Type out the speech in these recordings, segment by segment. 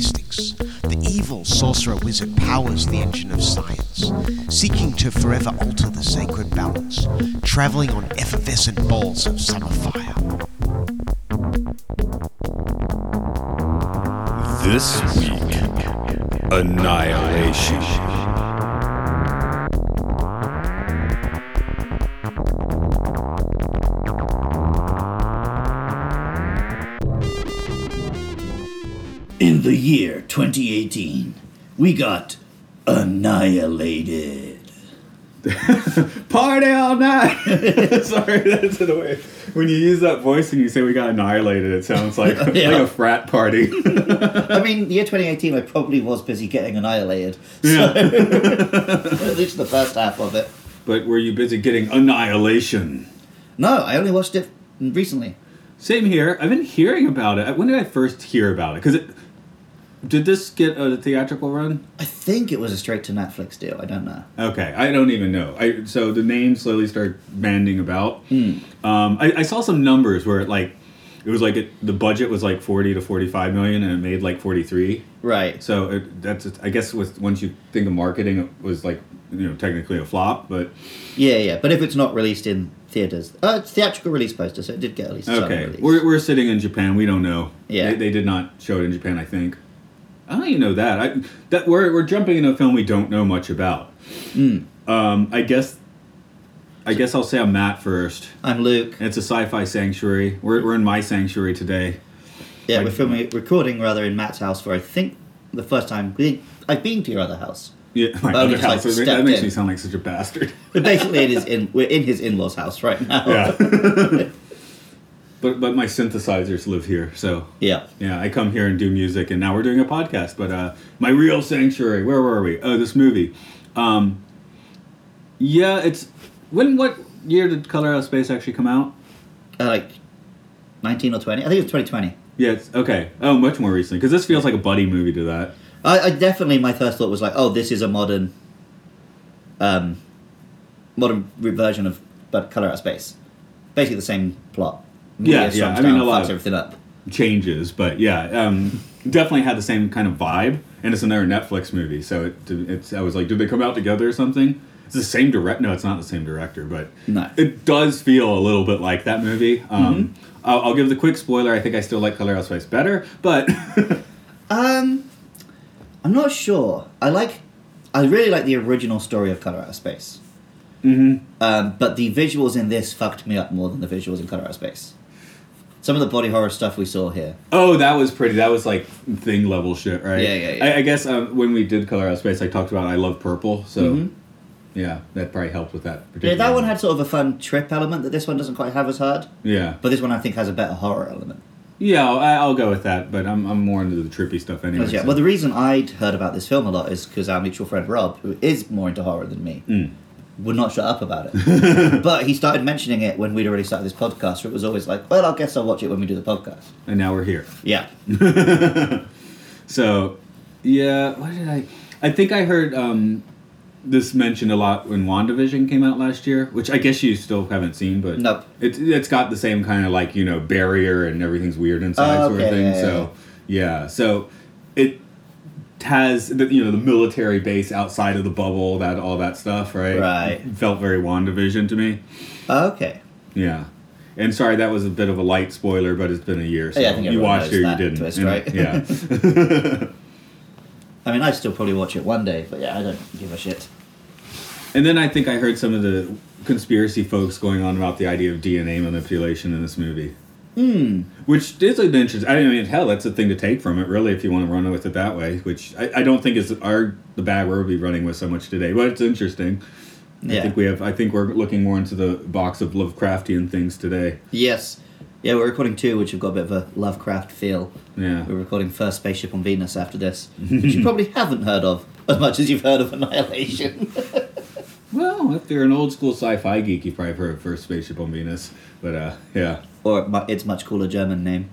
mystics, the evil sorcerer wizard powers the engine of science, seeking to forever alter the sacred balance, traveling on effervescent balls of summer fire. This week, Annihilation. The year 2018, we got annihilated. Party all night. Sorry, that's the way. When you use that voice and you say we got annihilated, it sounds like Yeah. like a frat party. I mean, the year 2018, I probably was busy getting annihilated. yeah. At least the first half of it. But were you busy getting annihilation? No, I only watched it recently. Same here. I've been hearing about it. When did I first hear about it? Because it did this get a theatrical run? I think it was a straight to Netflix deal. I don't know. Okay, I don't even know. I so the names slowly start banding about. Um, I, I saw some numbers where it like it was like it, the budget was like forty to forty five million and it made like forty three. Right. So it, that's I guess with once you think of marketing, it was like you know technically a flop, but Yeah, yeah. But if it's not released in theaters, uh, it's theatrical release poster, so it did get at least okay. We're, we're sitting in Japan. We don't know. Yeah. they, they did not show it in Japan. I think. I don't even know that. I that we're we're jumping into a film we don't know much about. Hmm. Um, I guess. I guess I'll say I'm Matt first. I'm Luke. It's a sci-fi sanctuary. We're, we're in my sanctuary today. Yeah, I- we're filming, recording rather in Matt's house for I think the first time. we- I've been to your other house. Yeah, my Oh, other you just, like, house. that makes in. me sound like such a bastard. But basically, it is in we're in his in-laws' house right now. Yeah. but but my synthesizers live here, so yeah. yeah, I come here and do music, and now we're doing a podcast. But uh, my real sanctuary, where were we? Oh, this movie. Um, yeah, it's when what year did Color Out of Space actually come out? Uh, like nineteen or twenty. I think it was twenty twenty. Yeah, it's okay. Oh, much more recently because this feels like a buddy movie to that. I, I definitely my first thought was like, oh, this is a modern, um, modern version of but Color Out of Space. Basically the same plot. Yeah, yeah, I mean, a lot of- everything up. changes, but yeah, um, definitely had the same kind of vibe, and it's another Netflix movie. So it, it's I was like, did they come out together or something? It's the same direct. No, it's not the same director, but No. it does feel a little bit like that movie. Um, I'll, I'll give the quick spoiler. I think I still like Color Out of Space better, but Um, I'm not sure. I like, I really like the original story of Color Out of Space. Mhm. Um, but the visuals in this fucked me up more than the visuals in Color Out of Space. Some of the body horror stuff we saw here. oh, that was pretty. That was like thing level shit, right? Yeah, yeah, yeah. I, I guess um, when we did Color Out of Space, I talked about I love purple, so Mhm. yeah, that probably helped with that. Yeah, that one had sort of a fun trip element that this one doesn't quite have as hard. yeah. But this one I think has a better horror element. Yeah, I'll, I'll go with that, but I'm, I'm more into the trippy stuff anyway. Yeah, so- well, the reason I'd heard about this film a lot is because our mutual friend Rob, who is more into horror than me, Mm. Would not shut up about it. but he started mentioning it when we'd already started this podcast, so it was always like, well, I guess I'll watch it when we do the podcast. and now we're here. Yeah. So, yeah, what did I? I think I heard um, this mentioned a lot when WandaVision came out last year, which I guess you still haven't seen, but Nope. it's it's got the same kind of like you know barrier and everything's weird inside Oh, sort of thing. yeah, yeah, so yeah, so it has the you know the military base outside of the bubble, that all that stuff, right? Right. It felt very WandaVision to me. Okay. Yeah. And sorry, that was a bit of a light spoiler, but it's been a year. So Yeah, I think you watched it you didn't. twist, And- right? Yeah. I mean, I'd still probably watch it one day, but yeah, I don't give a shit. And then I think I heard some of the conspiracy folks going on about the idea of DNA manipulation in this movie. Hmm. Which is an interesting. I mean, hell, that's a thing to take from it, really, if you want to run with it that way. Which I, I don't think is our the bad we'll be running with so much today, but it's interesting. Yeah. I think we have. I think we're looking more into the box of Lovecraftian things today. Yes. Yeah, we're recording two, which have got a bit of a Lovecraft feel. Yeah. We're recording First Spaceship on Venus after this, which you probably haven't heard of as much as you've heard of Annihilation. Well, if you're an old school sci-fi geek, you've probably heard of First Spaceship on Venus. But uh, yeah, or its much cooler German name.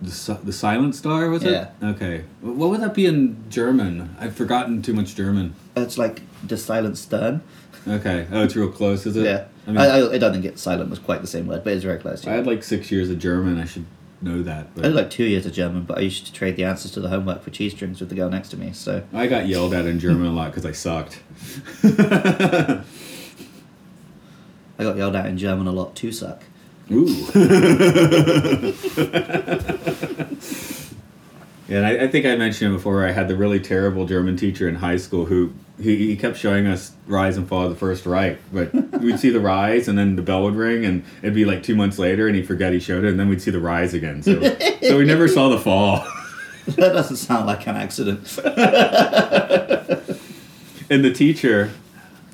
the the Silent Star was Yeah. it? Okay. What would that be in German? I've forgotten too much German. It's like the Silent Stern. Okay. Oh, it's real close, is it? Yeah. I mean, I, I, don't think it, silent was quite the same word, but it's very close. Yeah. I had like six years of German. I should know that. But. I had like two years of German, but I used to trade the answers to the homework for cheese strings with the girl next to me. So I got yelled at in German a lot because I sucked. I got yelled at in German a lot to suck. Ooh. yeah, and I, I think I mentioned before I had the really terrible German teacher in high school who he, he kept showing us Rise and Fall of the First Reich, but we'd see the rise and then the bell would ring and it'd be like two months later and he'd forget he showed it and then we'd see the rise again. So, so we never saw the fall. that doesn't sound like an accident. And the teacher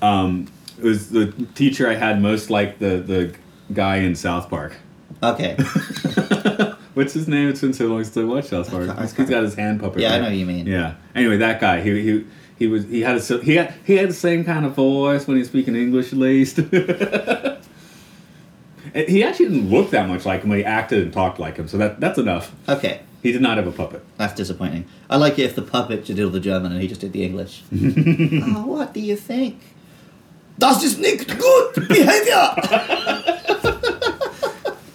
um, was the teacher I had most like the, the guy in South Park. okay. What's his name? It's been so long since I watched South Park. He's got his hand puppet. Yeah, I know who you mean. Yeah. Anyway, that guy, he he he was he had a he had he had the same kind of voice when he was speaking English at least. He actually didn't look that much like him. He acted and talked like him, so that that's enough. Okay. He did not have a puppet. That's disappointing. I like it if the puppet did all the German and he just did the English. oh, what do you think? Das ist nicht gut behavior!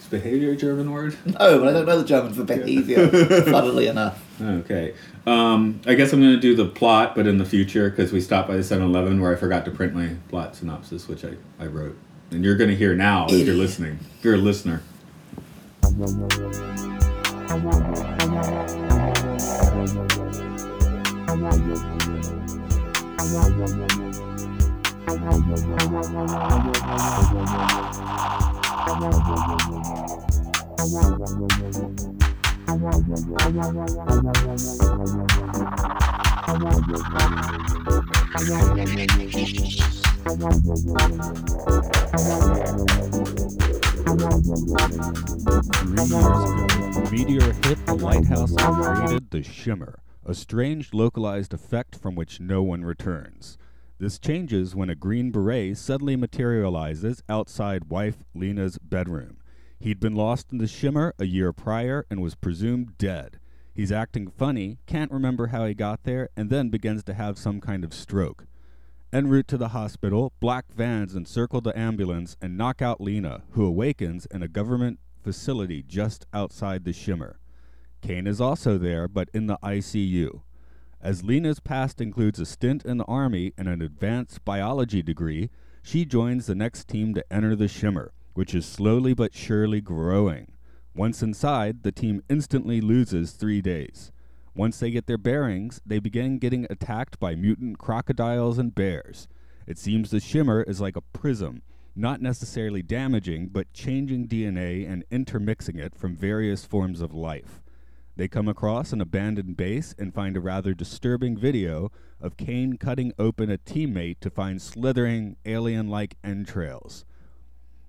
Is behavior a German word? no, but I don't know the German for behavior, funnily enough. Okay. Um, I guess I'm going to do the plot, but in the future, because we stopped by the 7 Eleven where I forgot to print my plot synopsis, which I, I wrote. And you're going to hear now if you're listening. If you're a listener. Three years ago, a meteor hit the lighthouse and created the shimmer, a strange localized effect from which no one returns. This changes when a green beret suddenly materializes outside wife Lena's bedroom. He'd been lost in the shimmer a year prior and was presumed dead. He's acting funny, can't remember how he got there, and then begins to have some kind of stroke. En route to the hospital, black vans encircle the ambulance and knock out Lena, who awakens in a government facility just outside the shimmer. Kane is also there, but in the ICU. As Lena's past includes a stint in the Army and an advanced biology degree, she joins the next team to enter the shimmer, which is slowly but surely growing. Once inside, the team instantly loses three days. Once they get their bearings, they begin getting attacked by mutant crocodiles and bears. It seems the shimmer is like a prism, not necessarily damaging, but changing DNA and intermixing it from various forms of life. They come across an abandoned base and find a rather disturbing video of Kane cutting open a teammate to find slithering, alien like entrails.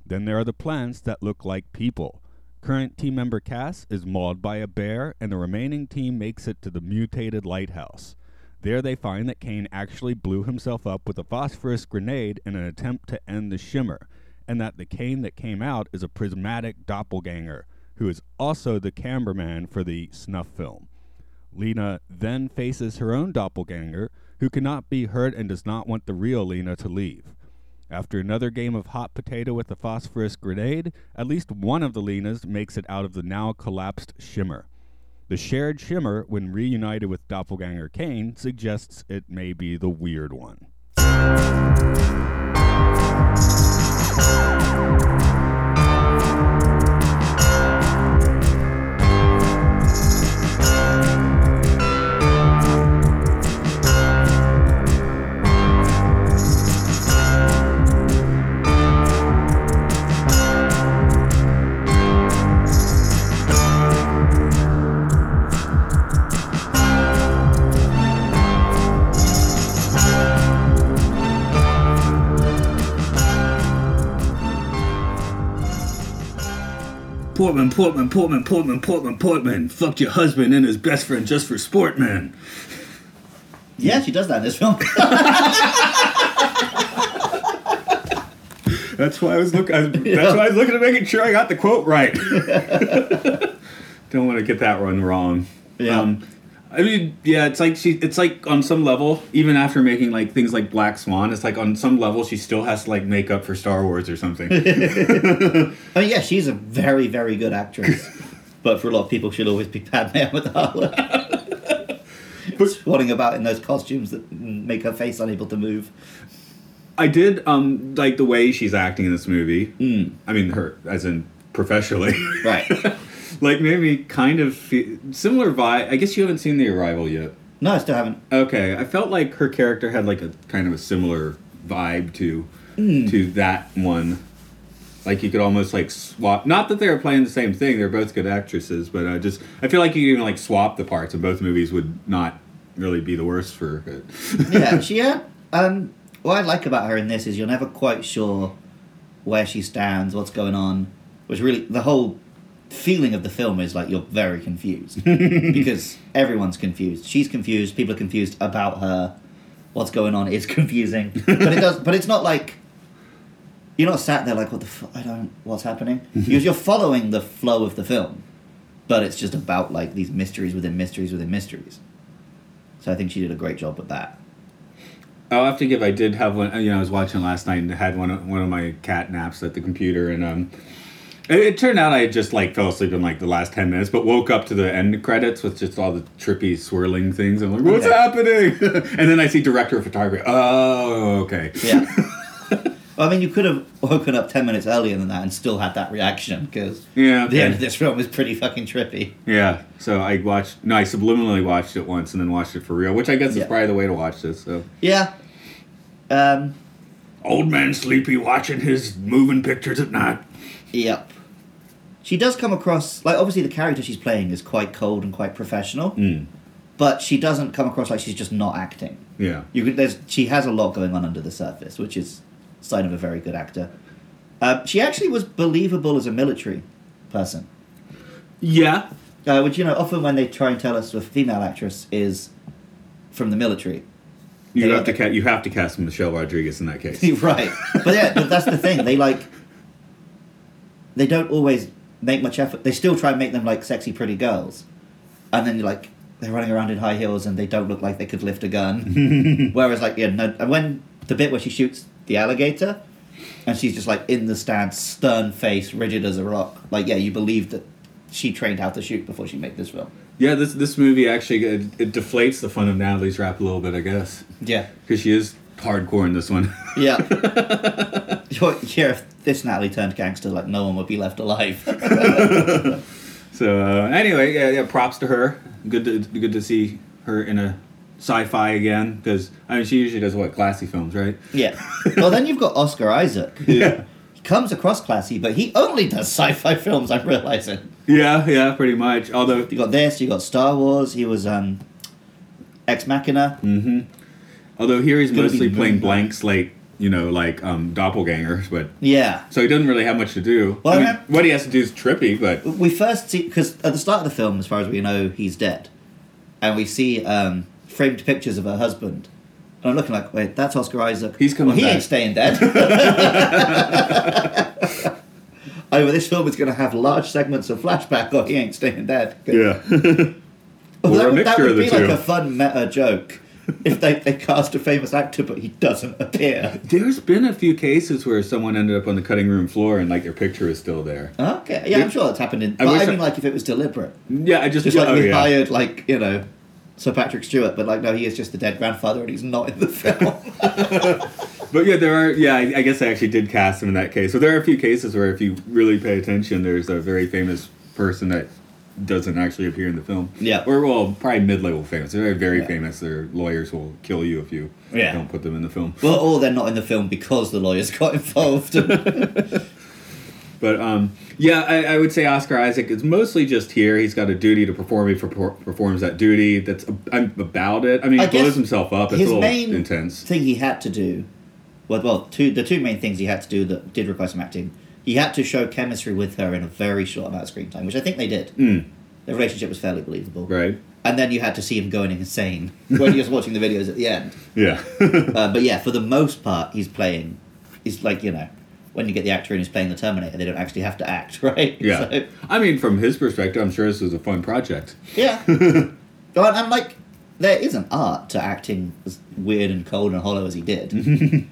Then there are the plants that look like people. Current team member Cass is mauled by a bear, and the remaining team makes it to the mutated lighthouse. There they find that Kane actually blew himself up with a phosphorus grenade in an attempt to end the shimmer, and that the Kane that came out is a prismatic doppelganger, who is also the cameraman for the snuff film. Lena then faces her own doppelganger, who cannot be hurt and does not want the real Lena to leave. After another game of hot potato with a phosphorus grenade, at least one of the Lenas makes it out of the now collapsed shimmer. The shared shimmer, when reunited with Doppelganger Kane, suggests it may be the weird one. Portman, Portman, Portman, Portman, Portman, Portman. Fucked your husband and his best friend just for sport, man. Yeah, she does that in this film. That's why I was looking. That's why I was looking at making sure I got the quote right. Don't want to get that one wrong. Yeah. Um, I mean, yeah, it's like she. It's like on some level, even after making like things like Black Swan, it's like on some level she still has to like make up for Star Wars or something. I mean, yeah, she's a very, very good actress. but for a lot of people, she'll always be Padme Amidala. Swanning about in those costumes that make her face unable to move. I did um like the way she's acting in this movie. Mm. I mean, her as in professionally. Right. Like maybe kind of fe- similar vibe. I guess you haven't seen The Arrival yet. no, I still haven't. Okay, I felt like her character had like a kind of a similar vibe to to that one. Like you could almost like swap. Not that they were playing the same thing; they're both good actresses, but I just I feel like you can even like swap the parts, and both movies would not really be the worst for it. yeah, she had. Um, what I like about her in this is you're never quite sure where she stands, what's going on. Which really, the whole feeling of the film is like you're very confused because everyone's confused. She's confused. People are confused about her. What's going on is confusing, but it does. But it's not like you're not sat there like what the fu- I don't what's happening. You're, you're following the flow of the film, but it's just about like these mysteries within mysteries within mysteries. So I think she did a great job with that. I'll have to give. I did have one. You know, I was watching last night and had one of, one of my cat naps at the computer, and um, it, it turned out I just like fell asleep in like the last ten minutes, but woke up to the end credits with just all the trippy swirling things. I'm like, what's Okay. happening? and then I see director of photography. Oh, okay. Yeah. well, I mean, you could have woken up 10 minutes earlier than that and still had that reaction because Yeah. the end of this film is pretty fucking trippy. Yeah. So I watched. No, I subliminally watched it once and then watched it for real, which I guess Yeah. is probably the way to watch this. So Yeah. Um, old man sleepy watching his moving pictures at night. yep. She does come across, like, obviously the character she's playing is quite cold and quite professional, Mm. but she doesn't come across like she's just not acting. Yeah. You could, there's, she has a lot going on under the surface, which is a sign of a very good actor. Uh, she actually was believable as a military person. Yeah. Uh, which you know, often when they try and tell us a female actress is from the military, You have to ca- you have to cast Michelle Rodriguez in that case. right? But yeah, but that's the thing. They like they don't always make much effort. They still try and make them like sexy, pretty girls, and then you're like they're running around in high heels and they don't look like they could lift a gun. Whereas like yeah, no, and when the bit where she shoots the alligator, and she's just like in the stance, stern face, rigid as a rock. Like yeah, you believe that she trained how to shoot before she made this film. Yeah, this this movie actually it, it deflates the fun of Natalie's rap a little bit, I guess, Yeah. because she is hardcore in this one. Yeah. Yeah, this Natalie turned gangster, like no one would be left alive. so uh, anyway, yeah, yeah, props to her. Good to good to see her in a sci-fi again because I mean she usually does what classy films, right? yeah. Well, then you've got Oscar Isaac, who Yeah. comes across classy, but he only does sci-fi films. I'm realizing. Yeah, yeah, pretty much. Although, You got this. You got Star Wars. He was um, Ex Machina. hmm although here he's mostly playing Moon Knight. Blank slate, you know, like um, doppelgangers, but Yeah. so he doesn't really have much to do. Well, I mean, I- what he has to do is trippy, but We first see because at the start of the film, as far as we know, he's dead, and we see um, framed pictures of her husband. And I'm looking like, wait, that's Oscar Isaac. He's coming Well, he back. ain't staying dead. Either this film is going to have large segments of flashback, or he ain't staying dead. yeah. Well, Or a that, would- that would of the be two. like a fun meta joke if they, they cast a famous actor but he doesn't appear. There's been a few cases where someone ended up on the cutting room floor and like their picture is still there. Okay, yeah, I'm sure that's happened in. I I I- mean, like if it was deliberate. Yeah, I just, Just like oh, we yeah. hired, like you know, Sir Patrick Stewart, but like no, he is just the dead grandfather, and he's not in the film. But yeah, there are. Yeah, I, I guess I actually did cast him in that case. So there are a few cases where, if you really pay attention, there's a very famous person that doesn't actually appear in the film. Yeah. Or well, probably mid-level famous. They're very Yeah. famous. Their lawyers will kill you if you Yeah. don't put them in the film. well, or they're not in the film because the lawyers got involved. But um, yeah, I, I would say Oscar Isaac is mostly just here. He's got a duty to perform. He perfor- performs that duty. That's I'm about it. I mean, I he blows himself up. It's his main intense. thing he had to do, well, well, two the two main things he had to do that did require some acting he had to show chemistry with her in a very short amount of screen time, which I think they did. Mm, The relationship was fairly believable. right. And then you had to see him going insane when he was watching the videos at the end. Yeah. Uh, but yeah, for the most part, he's playing. He's like you know, when you get the actor in who's playing the Terminator, they don't actually have to act, right? yeah. So, I mean, from his perspective, I'm sure this was a fun project. yeah. and, and like, there is an art to acting as weird and cold and hollow as he did.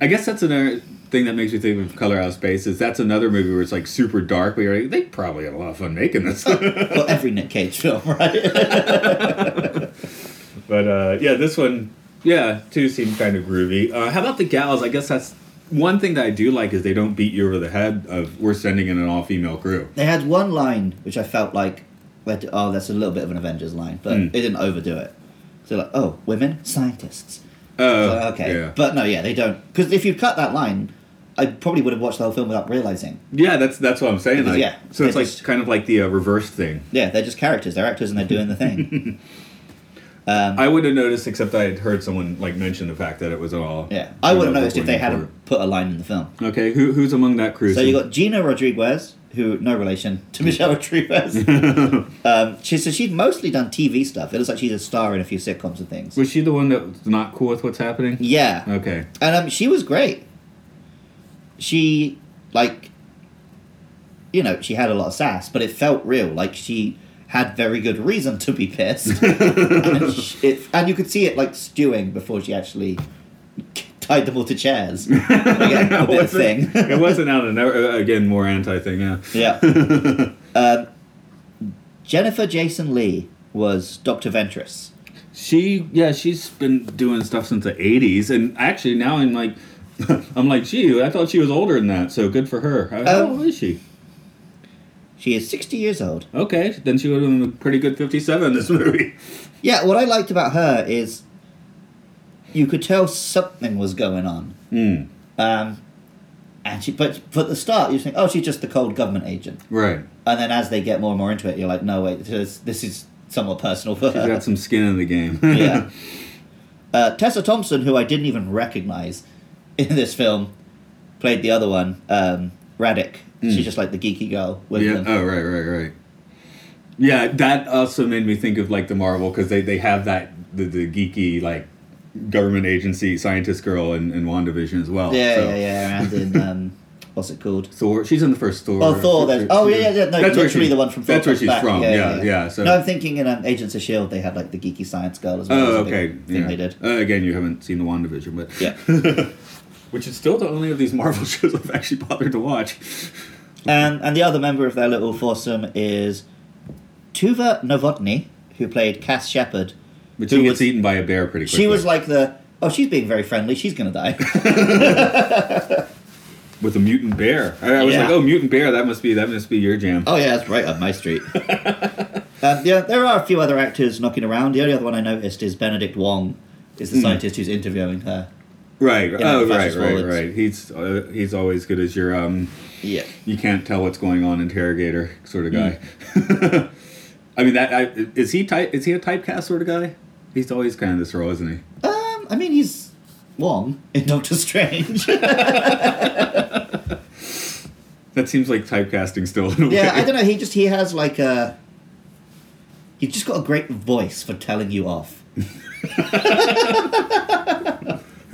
I guess that's another thing that makes me think of Color Out of Space is that's another movie where it's like super dark, but you're like, they probably had a lot of fun making this. well, every Nick Cage film, right? But uh, yeah, this one, yeah, too seemed kind of groovy. Uh, how about the gals? I guess that's one thing that I do like is they don't beat you over the head of we're sending in an all female crew. they had one line which I felt like, oh, that's a little bit of an Avengers line, but Mm. they didn't overdo it. So like, oh, women scientists. Oh, So, okay, Yeah. but no, yeah, they don't. Because if you cut that line, I probably would have watched the whole film without realizing. yeah, that's that's what I'm saying. Because, Like, yeah, so it's like just- kind of like the uh, reverse thing. Yeah, they're just characters. They're actors and they're doing the thing. um, I wouldn't have noticed except I had heard someone like mention the fact that it was all. yeah, I would have noticed if they hadn't put a line in the film. Okay, who who's among that crew? So you got Gina Rodriguez, who no relation to Michelle Rodriguez. um, she so she's mostly done TV stuff. It looks like she's a star in a few sitcoms and things. Was she the one that was not cool with what's happening? Yeah, Okay. and um, she was great. She like, you know, she had a lot of sass, but it felt real. Like she had very good reason to be pissed, and, sh- it, and you could see it like stewing before she actually tied them all to chairs. Again, a bit of thing. it wasn't out of nowhere. Again, more anti thing. Yeah. Yeah. um, Jennifer Jason Lee was Dr. Ventress. She, yeah, she's been doing stuff since the '80s, and actually now I'm like, I'm like, gee, I thought she was older than that. So good for her. How how Um, old is she? She is 60 years old. Okay, then she would have been a pretty good 57 in this movie. Yeah, what I liked about her is you could tell something was going on. Hmm. Um, and she, but, at the start, you think, oh, she's just the cold government agent. Right. And then as they get more and more into it, you're like, no, wait, this, this is somewhat personal for She's her. got some skin in the game. yeah. Uh, Tessa Thompson, who I didn't even recognize in this film, played the other one, um, Radek. She's just like the geeky girl with yeah. them. Oh, right, right, right. Yeah, that also made me think of like the Marvel because they, they have that the, the geeky like government agency scientist girl in, in WandaVision as well. yeah, so. yeah, yeah. And in um, what's it called? Thor. She's in the first Thor. Oh, Thor. There's, oh, yeah, yeah, yeah. No, That's where literally she- the one from Thor. That's where she's Back. from. Yeah, yeah. so. no, I'm thinking in um, Agents of Shield they had like the geeky science girl as well. oh, as a big okay. Thing yeah. they did. Uh, again, you haven't seen the WandaVision, but Yeah. which is still the only of these Marvel shows I've actually bothered to watch. and and the other member of their little foursome is Tuva Novotny, who played Cass Shepard. But she gets was- eaten by a bear pretty quickly. She was like the oh, she's being very friendly. She's gonna die. with a mutant bear. I, I was Yeah. like, oh, mutant bear. That must be that must be your jam. oh yeah, that's right up my street. um, yeah, there are a few other actors knocking around. The only other one I noticed is Benedict Wong, is the Hmm. scientist who's interviewing her. Right. know, oh, right, right, right. He's uh, he's always good as your um. Yeah. You can't tell what's going on interrogator sort of guy. Hmm. I mean that I, is he type is he a typecast sort of guy? He's always kind of this role, isn't he? Um, I mean, he's Wong in Doctor Strange. That seems like typecasting still. Yeah. I don't know. He just he has like a. You've just got a great voice for telling you off.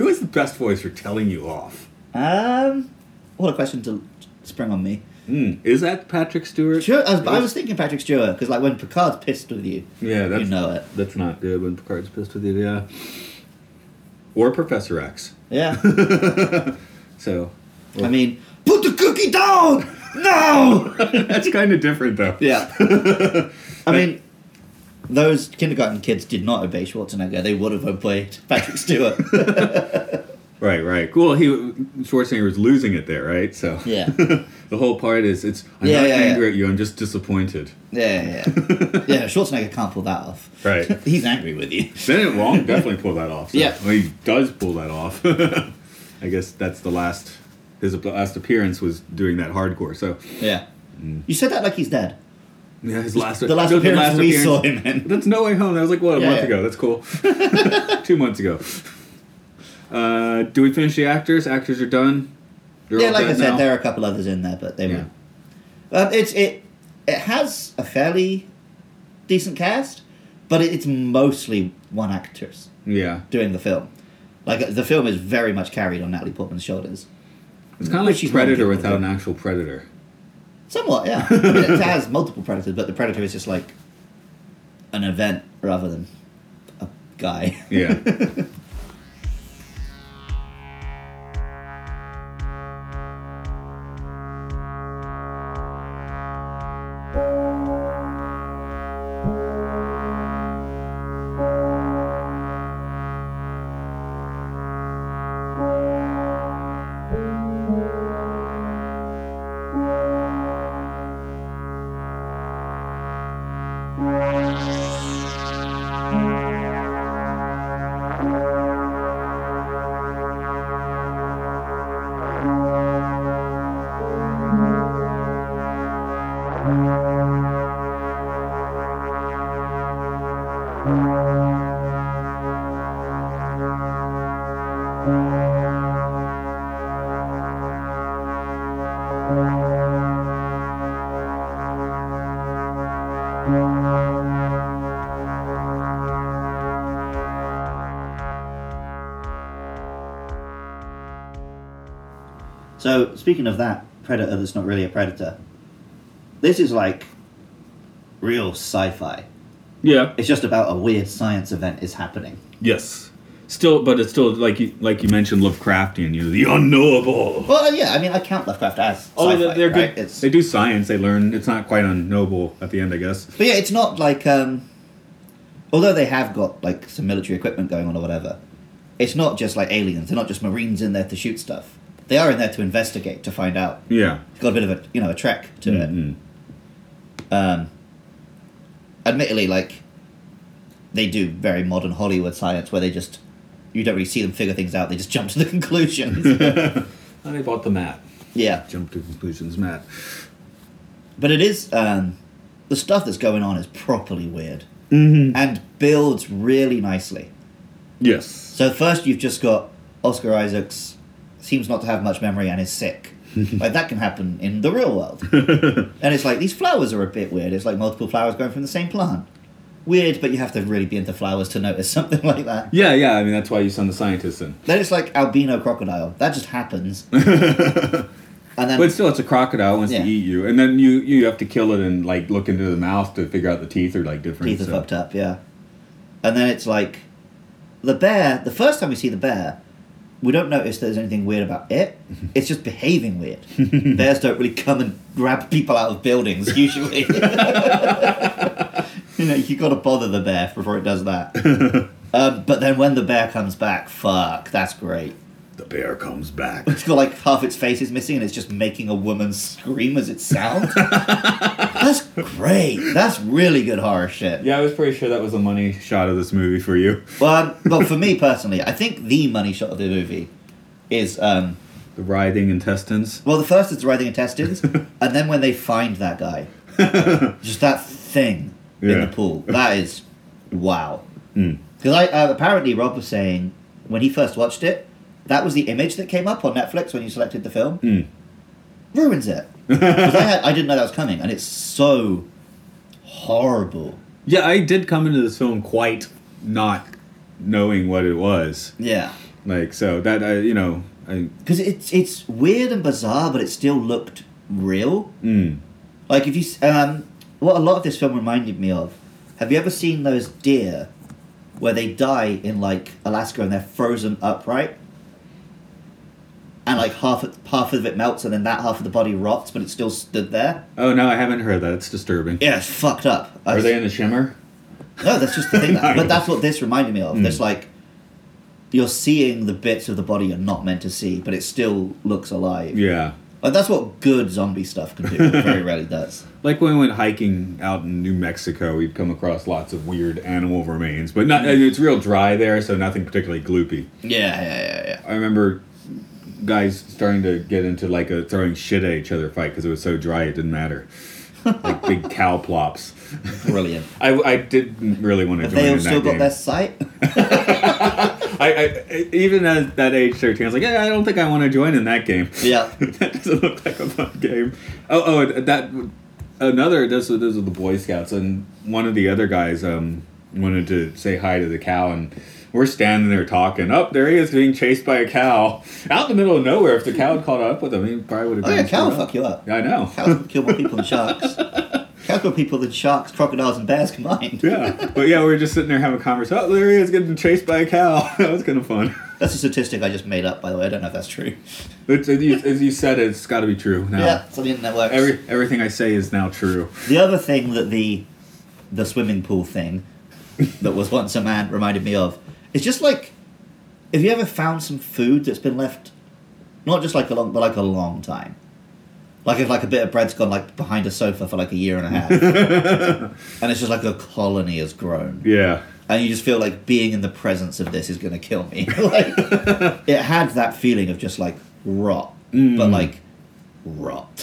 Who has the best voice for telling you off? Um, what a question to spring on me. Hmm. Is that Patrick Stewart? Sure, I was, I was thinking Patrick Stewart because like when Picard's pissed with you, Yeah, that's you know it. That's not good when Picard's pissed with you. Yeah. Or Professor X. Yeah, So I mean, put the cookie down. No. that's kind of different though. yeah. I mean, those kindergarten kids did not obey Schwarzenegger. They would have obeyed Patrick Stewart. Right, right. Cool. He Schwarzenegger was losing it there, right? So Yeah. the whole part is it's I'm Yeah, not yeah, angry yeah. at you. I'm just disappointed. yeah, yeah, yeah. Schwarzenegger can't pull that off. Right. He's angry with you. Benedict Wong definitely pull that off. So. Yeah. Well, he does pull that off. I guess that's the last. His last appearance was doing that hardcore. So Yeah. Mm. You said that like he's dead. Yeah, his last. The last appearance we saw him in. That's No Way Home. That was like what a Yeah, month yeah. ago. That's cool. Two months ago. Uh, do we finish the actors? Actors are done. They're yeah, like I said, now? there are a couple others in there, but they Yeah. were. Um, it's it. It has a fairly decent cast, but it's mostly one actress Yeah. doing the film. Like the film is very much carried on Natalie Portman's shoulders. It's kind of like she's Predator without an actual predator. Somewhat, yeah. I mean, it has multiple predators, but the predator is just like an event rather than a guy. Yeah. speaking of that predator that's not really a predator, this is like real sci-fi. yeah. It's just about a weird science event is happening. Yes. Still, but it's still like you like you mentioned Lovecraftian. You know, the unknowable. Well, yeah, I mean, I count Lovecraft as Oh, they're right? good. It's, They do science. They learn. It's not quite unknowable at the end, I guess. but yeah, it's not like um, although they have got like some military equipment going on or whatever, it's not just like aliens. They're not just marines in there to shoot stuff. They are in there to investigate to find out. Yeah. It's got a bit of a you know a trek to it. Mhm. Um, admittedly, like they do very modern Hollywood science where they just you don't really see them figure things out. They just jump to the conclusions. Oh, they bought the map. yeah, Jump to conclusions, Matt. but it is um, the stuff that's going on is properly weird Mm-hmm. and builds really nicely. Yes. So first you've just got Oscar Isaacs seems not to have much memory and is sick. like that can happen in the real world. and it's like these flowers are a bit weird. It's like multiple flowers going from the same plant. Weird, but you have to really be into flowers to notice something like that. Yeah, yeah. I mean, that's why you send the scientists in. Then it's like albino crocodile. That just happens. and then But still, it's a crocodile wants Yeah. to eat you, and then you you have to kill it and like look into the mouth to figure out the teeth are like different. teeth are so- fucked up, yeah. And then it's like the bear. The first time we see the bear, we don't notice there's anything weird about it. It's just behaving weird. Bears don't really come and grab people out of buildings usually. you know, you got to bother the bear before it does that. um, but then when the bear comes back, fuck, that's great. The bear comes back. It's got like half its face is missing, and it's just making a woman scream as it sounds. that's great. That's really good horror shit. yeah, I was pretty sure that was a money shot of this movie for you. Well, um, well, for me personally, I think the money shot of the movie is um, The writhing intestines. well, the first is the writhing intestines, and then when they find that guy, just that thing in the pool. That is wow. Mm. Because I uh, apparently Rob was saying when he first watched it, that was the image that came up on Netflix when you selected the film. Mm. Ruins it. I, had, I didn't know that was coming, and it's so horrible. Yeah, I did come into this film quite not knowing what it was. Yeah. Like so that I you know I Because it's it's weird and bizarre, but it still looked real. mm, Like if you um, what a lot of this film reminded me of. Have you ever seen those deer where they die in like Alaska and they're frozen upright? And like half of, half of it melts and then that half of the body rots, but it still stood there. oh no, I haven't heard that. It's disturbing. Yeah, it's fucked up. I Are was- they in the shimmer? No, that's just the thing. Know. but that's what this reminded me of. Mm. It's like you're seeing the bits of the body you're not meant to see, but it still looks alive. Yeah. Like that's what good zombie stuff can do. It very rarely does. Like when we went hiking out in New Mexico, we'd come across lots of weird animal remains, but not. It's real dry there, so nothing particularly gloopy. Yeah, yeah, yeah, yeah. I remember guys starting to get into like a throwing shit at each other fight because it was so dry it didn't matter. like big cow plops. Brilliant. I, I didn't really want to Have join they all still got game. their sight? I, I even at that age thirteen, I was like, yeah, I don't think I want to join in that game. Yeah. that doesn't look like a fun game. Oh, oh, that another. This was this was the Boy Scouts, and one of the other guys um wanted to say hi to the cow, and we're standing there talking. Up oh, there he is being chased by a cow out in the middle of nowhere. If the cow had caught up with him, he probably would have. Oh yeah, cow fuck you up. Yeah, I know. Cows kill more people than sharks. Cows kill people than sharks, crocodiles, and bears combined. Yeah, but yeah, we were just sitting there having a conversation. Oh, there he is getting chased by a cow. that was kind of fun. That's a statistic I just made up, by the way. I don't know if that's true. You, as you said, it's got to be true now. Yeah, so the internet works. Every everything I say is now true. The other thing that the the swimming pool thing that was once a man reminded me of is just like have you ever found some food that's been left not just like a long but like a long time. Like if like a bit of bread's gone like behind a sofa for like a year and a half. and it's just like a colony has grown. Yeah. And you just feel like being in the presence of this is gonna kill me. like it had that feeling of just like rot. But mm. like rot.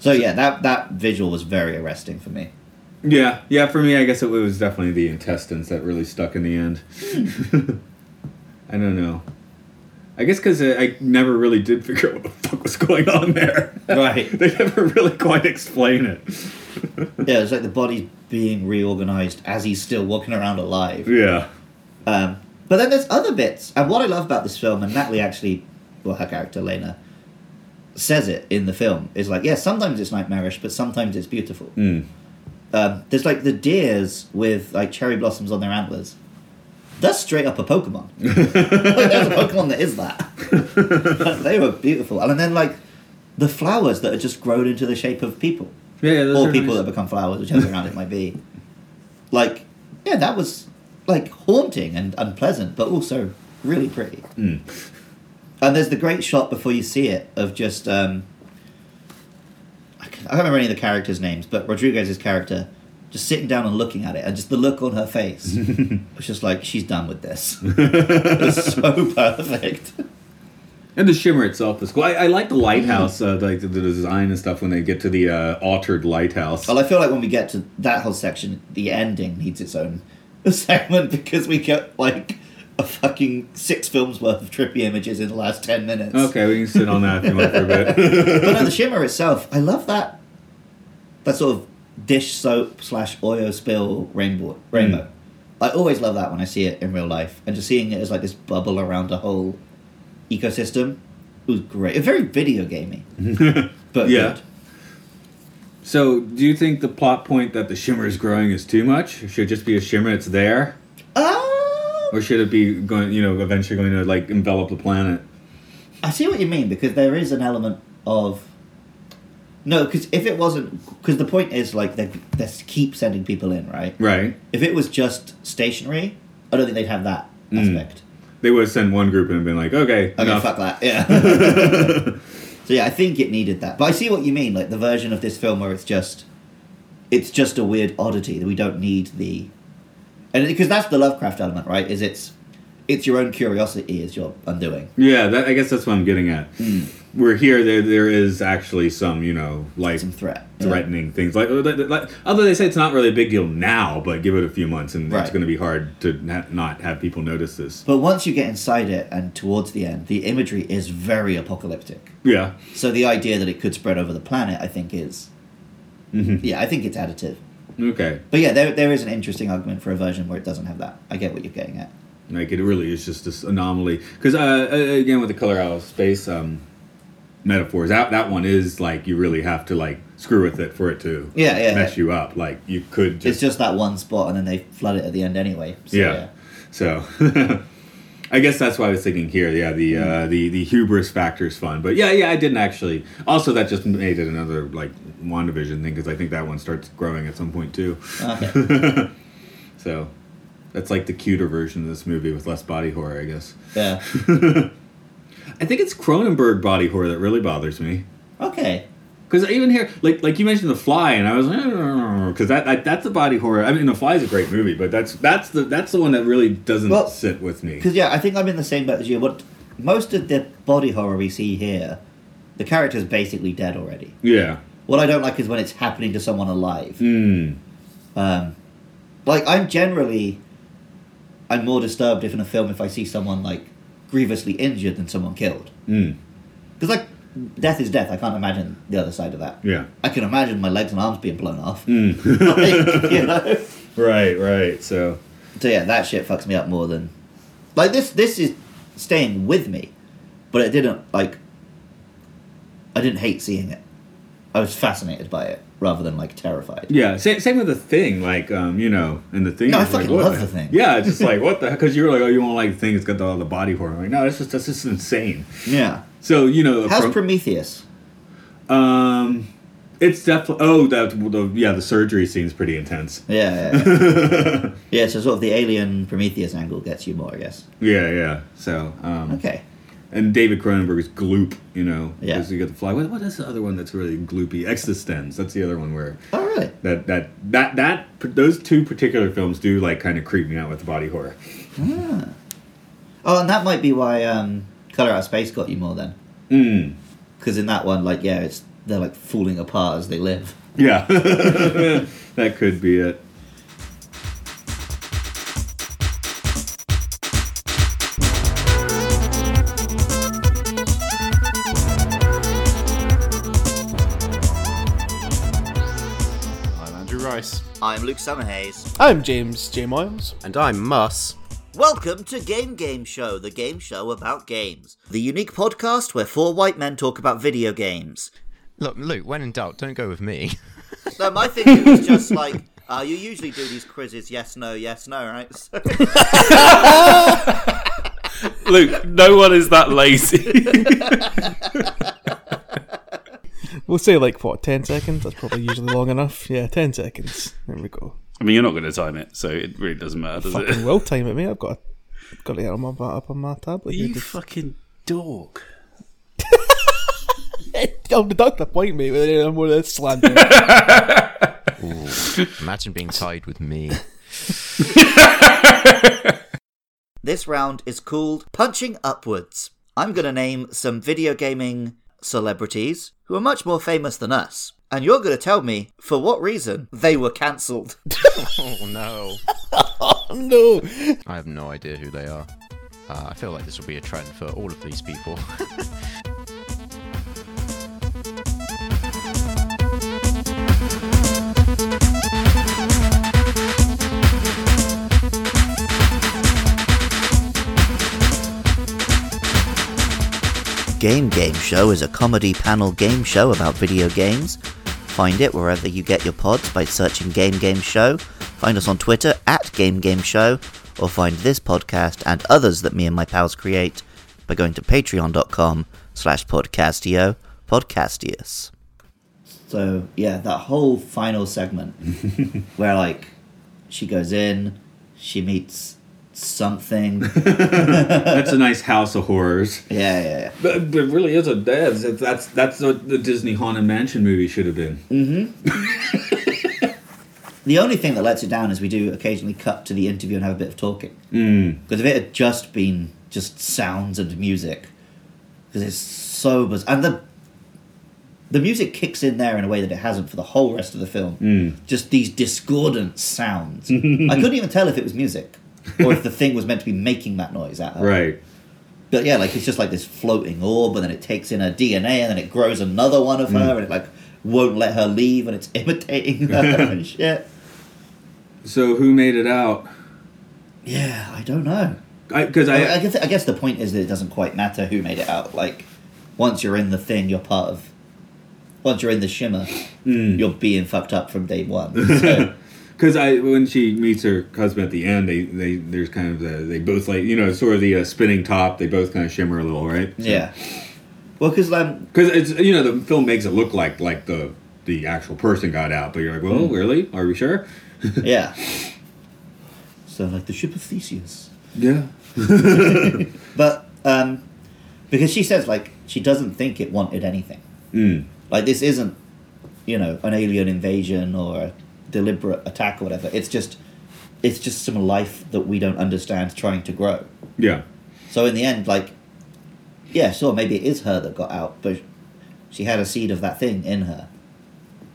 so yeah, that that visual was very arresting for me. Yeah, yeah. For me, I guess it was definitely the intestines that really stuck in the end. I don't know. I guess because I, I never really did figure out what the fuck was going on there. Right. they never really quite explain it. Yeah, it's like the body being reorganized as he's still walking around alive. Yeah. Um, but then there's other bits, and what I love about this film, and Natalie actually, well, her character Lena, says it in the film, is like, yeah, sometimes it's nightmarish, but sometimes it's beautiful. Mm. Um, there's like the deers with like cherry blossoms on their antlers. That's straight up a Pokemon. like, there's a Pokemon that is that. they were beautiful, and then like the flowers that are just grown into the shape of people Yeah, yeah. or people nice. that become flowers, whichever round it might be. Like, yeah, that was like haunting and unpleasant, but also really pretty. Mm. And there's the great shot before you see it of just um, I can't, remember any of the characters' names, but Rodriguez's character just sitting down and looking at it, and just the look on her face was just like she's done with this. it's so perfect. And the shimmer itself is cool. I, I like the lighthouse, uh, like the, the design and stuff when they get to the uh, altered lighthouse. Well, I feel like when we get to that whole section, the ending needs its own segment because we get like a fucking six films worth of trippy images in the last ten minutes. Okay, we can sit on that if you want for a bit. but no, the shimmer itself, I love that. That sort of dish soap slash oil spill rainbow. Rainbow. I always love that when I see it in real life, and just seeing it as like this bubble around a whole ecosystem was great. It's very video gamey, but Yeah. good. So, do you think the plot point that the shimmer is growing is too much? Should it just be a shimmer that's there? Ah. Or should it be going, you know, eventually going to like envelop the planet? I see what you mean because there is an element of no, because if it wasn't, because the point is like they they keep sending people in, right? Right. If it was just stationary, I don't think they'd have that Mm. aspect. They would send one group and been like, okay, Okay, enough. fuck that. Yeah. so yeah, I think it needed that, but I see what you mean. Like the version of this film where it's just, it's just a weird oddity that we don't need the, and because that's the Lovecraft element, right? Is it's, it's your own curiosity is your undoing. Yeah, that, I guess that's what I'm getting at. Hmm. We're here. There, there is actually some, you know, like Some threat. threatening things. Like, like, although they say it's not really a big deal now, but give it a few months, and Right. it's going to be hard to na- not have people notice this. But once you get inside it and towards the end, the imagery is very apocalyptic. Yeah. So the idea that it could spread over the planet, I think, is hmm yeah, I think it's additive. Okay. But yeah, there there is an interesting argument for a version where it doesn't have that. I get what you're getting at. Like it really is just this anomaly. Because uh, uh, again, with the color out of space um, metaphors, that that one is like you really have to like screw with it for it to Yeah, yeah. mess you up. Like you could just It's just that one spot, and then they flood it at the end anyway. So, yeah. So I guess that's why I was thinking here. Yeah, the Hmm. uh, the the hubris factor is fun, but yeah, yeah, I didn't actually. Also, that just made it another like Wandavision thing because I think that one starts growing at some point too. Okay. So that's like the cuter version of this movie with less body horror, I guess. Yeah. I think it's Cronenberg body horror that really bothers me. Okay. Because even here, like like you mentioned, The Fly, and I was like, because that, that that's a body horror. I mean, The Fly is a great movie, but that's that's the that's the one that really doesn't Well, sit with me. Because yeah, I think I'm in the same boat as you. What most of the body horror we see here, the character's basically dead already. Yeah. What I don't like is when it's happening to someone alive. Hmm. Um, like I'm generally I'm more disturbed if in a film if I see someone like grievously injured than someone killed. Mm. Because like death is death. I can't imagine the other side of that. Yeah. I can imagine my legs and arms being blown off. Mm. Like, you know. right, right. So, So yeah, that shit fucks me up more than like this. This is staying with me, but it didn't like. I didn't hate seeing it. I was fascinated by it rather than like terrified. yeah, same, same with the thing. Like, um, you know, and the thing. No, I is, like, fucking what love The Thing. Yeah, it's just like what the because you were like, oh, you won't like the thing. It's got the, all the body horror. I'm like, no, that's just that's just insane. Yeah. So you know, How's from- Prometheus? um, it's definitely oh that the yeah the surgery scene's pretty intense. Yeah. Yeah. Yeah. yeah. So sort of the alien Prometheus angle gets you more, I guess. Yeah, yeah. So um, Okay. and David Cronenberg's Gloop, you know, Yeah. because you got the fly. What, what is the other one that's really gloopy? eXistenZ. That's the other one where Oh really? that that that that those two particular films do like kind of creep me out with the body horror. Oh, and that might be why um, Color Out of Space got you more then, Mm. because in that one, like, yeah, it's they're like falling apart as they live. Yeah, that could be it. I'm Andrew Rice. I'm Luke Summerhays. I'm James J. Miles. And I'm Mus. Welcome to Game Game Show, the game show about games. The unique podcast where four white men talk about video games. Look, Luke, when in doubt, don't go with me. So my thinking was just like, uh, you usually do these quizzes, yes, no, yes, no, right? So- Luke, no one is that lazy. We'll say like what, ten seconds? That's probably usually long enough. Yeah, ten seconds. There we go. I mean, you're not going to time it, so it really doesn't matter, does Fucking it? will time it, mate. I've got got it on my up on my tablet. here. You Just- fucking dog. I'll deduct the point, mate. With any more of this slander. Imagine being tied with me. this round is called Punching Upwards. I'm going to name some video gaming celebrities who are much more famous than us. And you're going to tell me for what reason they were cancelled. Oh no. oh no. I have no idea who they are. Uh, I feel like this will be a trend for all of these people. Game Game Show is a comedy panel game show about video games. Find it wherever you get your pods by searching Game Game Show. Find us on Twitter at Game Game Show, or find this podcast and others that me and my pals create by going to patreon.com slash podcastio podcastius. So yeah, that whole final segment where like she goes in, she meets something. That's a nice house of horrors. Yeah, yeah, yeah. But, but it really is a that's that's that's what the Disney Haunted Mansion movie should have been. The only thing that lets it down is we do occasionally cut to the interview and have a bit of talking. Mm. Because if it had just been just sounds and music, because it's so bizarre, and the the music kicks in there in a way that it hasn't for the whole rest of the film. Mm. Just these discordant sounds. I couldn't even tell if it was music or if the thing was meant to be making that noise at her. Right. But yeah, like it's just like this floating orb, and then it takes in her DNA, and then it grows another one of her, and it like won't let her leave, and it's imitating her and shit. So who made it out? Yeah, I don't know. Because I, I, I, guess, I guess the point is that it doesn't quite matter who made it out. Like, once you're in the thing, you're part of. Once you're in the shimmer, Mm. you're being fucked up from day one. So, Because I, when she meets her husband at the end, they, they there's kind of the, they both like you know sort of the uh, spinning top. They both kind of shimmer a little, right? yeah. Well, because um, Because it's you know the film makes it look like like the the actual person got out, but you're like, well, really? Are we sure? yeah. So like the ship of Theseus. Yeah. But um, because she says like she doesn't think it wanted anything. Mm. Like this isn't, you know, an alien invasion or a deliberate attack or whatever. It's just, it's just some life that we don't understand trying to grow. Yeah. So in the end, like, yeah, sure, maybe it is her that got out, but she had a seed of that thing in her.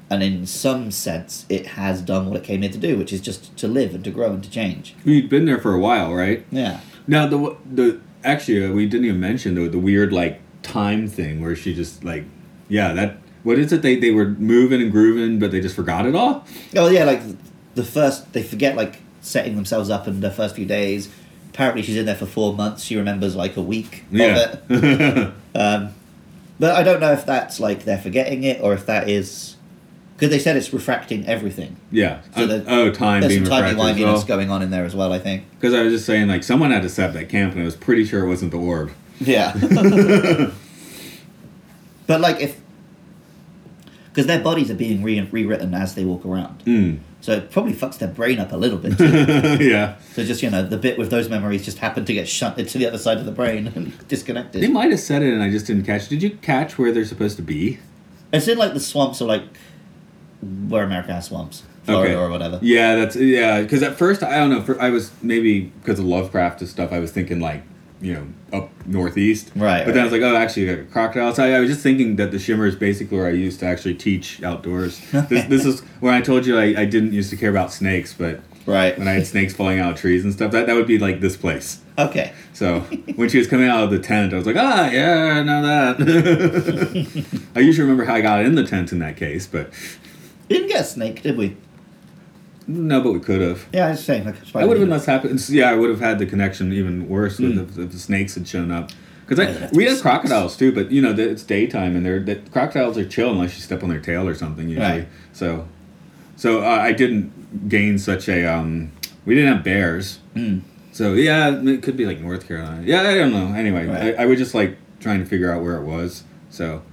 and in some sense, it has done what it came here to do, which is just to live and to grow and to change. We'd been there for a while, right? Yeah. Now the the actually uh, we didn't even mention the the weird like time thing where she just like yeah that what is it they they were moving and grooving but they just forgot it all. Oh yeah, like the first they forget like setting themselves up in the first few days. Apparently, she's in there for four months. She remembers like a week Yeah. of it. Um, but I don't know if that's like they're forgetting it or if that is because they said it's refracting everything. yeah. So Uh, oh, time There's being some timey wiminess well. going on in there as well. I think. Because I was just saying, like, someone had to set up that camp, and I was pretty sure it wasn't the orb. Yeah. but like if because their bodies are being re- rewritten as they walk around, Mm. so it probably fucks their brain up a little bit. Too. yeah. so just you know, the bit with those memories just happened to get shunted to the other side of the brain and disconnected. They might have said it, and I just didn't catch. Did you catch where they're supposed to be? It's in like the swamps or like where America has swamps, Florida or whatever. Yeah, that's yeah. Because at first, I don't know. For, I was maybe because of Lovecraft and stuff. I was thinking like you know up northeast. Right, But then I was like, oh, actually, got crocodiles. I, I was just thinking that the shimmer is basically where I used to actually teach outdoors. this, this is when I told you I, I didn't used to care about snakes, but Right. when I had snakes falling out of trees and stuff, that that would be like this place. Okay. So when she was coming out of the tent, I was like, ah, yeah, I know that. I usually remember how I got in the tent in that case, but We didn't get a snake, did we? No, but we could have. Yeah, I was saying like. I would have been less happy. Yeah, I would have had the connection even worse Hmm. if, if the snakes had shown up. Because we had crocodiles too, but you know the, it's daytime and they're the crocodiles are chill unless you step on their tail or something usually. Right. So, so uh, I didn't gain such a. Um, we didn't have bears. Mm. So yeah, it could be like North Carolina. Yeah, I don't know. Anyway, Right. I, I was just like trying to figure out where it was. So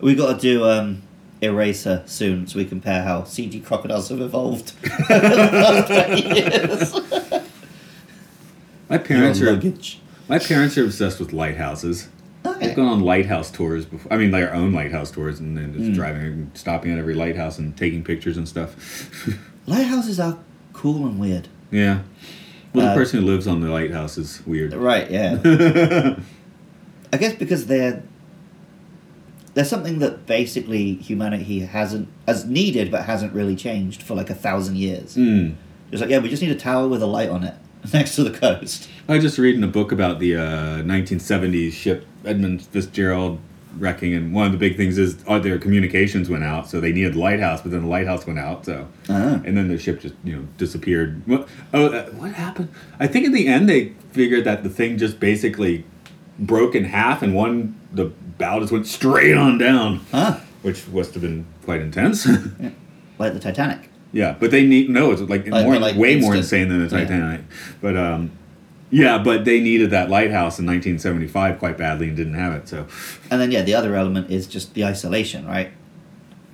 We got to do um, Eraser soon, so we compare how CG crocodiles have evolved over the last 20 years. my parents Your are luggage. my parents are obsessed with lighthouses. They've gone on lighthouse tours before. I mean, their own lighthouse tours, and then just Mm. driving and stopping at every lighthouse and taking pictures and stuff. Lighthouses are cool and weird. yeah. Well, the Uh, person who lives on the lighthouse is weird. Right, yeah. I guess because they're they're something that basically humanity hasn't as needed but hasn't really changed for like a thousand years. Mm. It's like yeah, we just need a tower with a light on it next to the coast. I was just reading a book about the uh, 1970s ship Edmund Fitzgerald wrecking, and one of the big things is uh, their communications went out, so they needed lighthouse, but then the lighthouse went out, so Ah. and then the ship just you know disappeared. What? Oh, uh, what happened? I think in the end they figured that the thing just basically broke in half, and one the bow just went straight on down, Huh? which must have been quite intense. Like the Titanic. Yeah, but they need no. It's like, Like- more, like way more insane than the yeah. Titanic. But um, yeah, but they needed that lighthouse in 1975 quite badly and didn't have it. So And then yeah, the other element is just the isolation, right?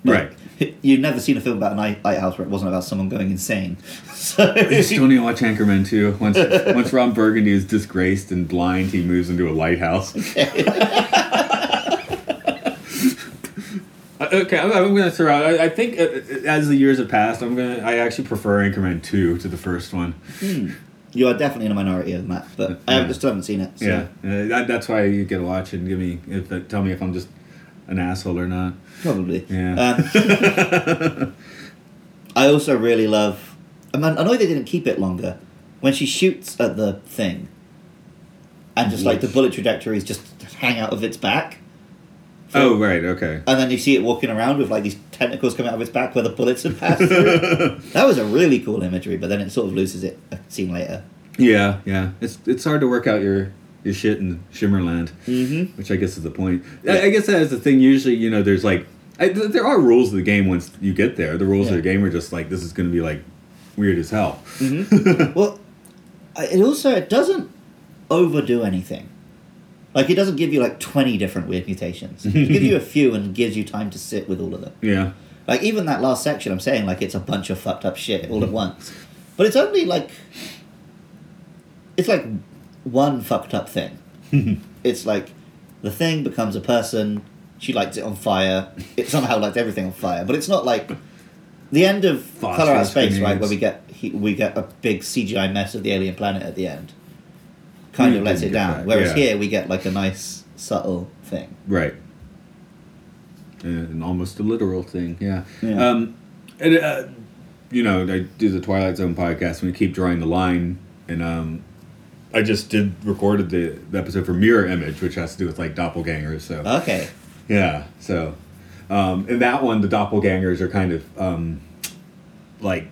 right, You've never seen a film about a lighthouse where it wasn't about someone going insane. So I still need to watch Anchorman too. Once once Ron Burgundy is disgraced and blind, he moves into a lighthouse. Uh, Okay, I'm, I'm going to throw out. I, I think uh, uh, as the years have passed, I'm going to. I actually prefer Anchorman two to the first one. you are definitely in a minority on that, but I Yeah. haven't- still haven't seen it. So. Yeah, uh, that, that's why you get to watch and give me if uh, tell me if I'm just an asshole or not. Probably. Yeah. Um, I also really love. I, mean, I know they didn't keep it longer. When she shoots at the thing, and just like the bullet trajectories just hang out of its back, Oh right, okay. and then you see it walking around with like these tentacles coming out of its back where the bullets had passed through. that was a really cool imagery, but then it sort of loses it a scene later. Yeah, yeah. It's it's hard to work out your your shit in Shimmerland, Mm-hmm. which I guess is the point. I, I guess that is the thing. Usually, you know, there's like I, th- there are rules of the game once you get there. The rules Yeah. of the game are just like this is going to be like weird as hell. Well, it also it doesn't overdo anything. Like it doesn't give you like twenty different weird mutations. It gives you a few and gives you time to sit with all of them. Yeah, Like even that last section, I'm saying like it's a bunch of fucked up shit all at once, but it's only like it's like one fucked up thing. it's like the thing becomes a person. She lights it on fire. It somehow lights everything on fire, but it's not like the end of Color Out of Space, right? Where we get he, we get a big CGI mess of the alien planet at the end. Kind of lets it down. that, Whereas yeah. here we get like a nice subtle thing. right. and almost a literal thing. Yeah. Yeah. Um, and, uh, you know, I do the Twilight Zone podcast, and we keep drawing the line, and um, I just did recorded the, the episode for Mirror Image, which has to do with like doppelgangers. So Okay. yeah, so um, in that one, the doppelgangers are kind of um, like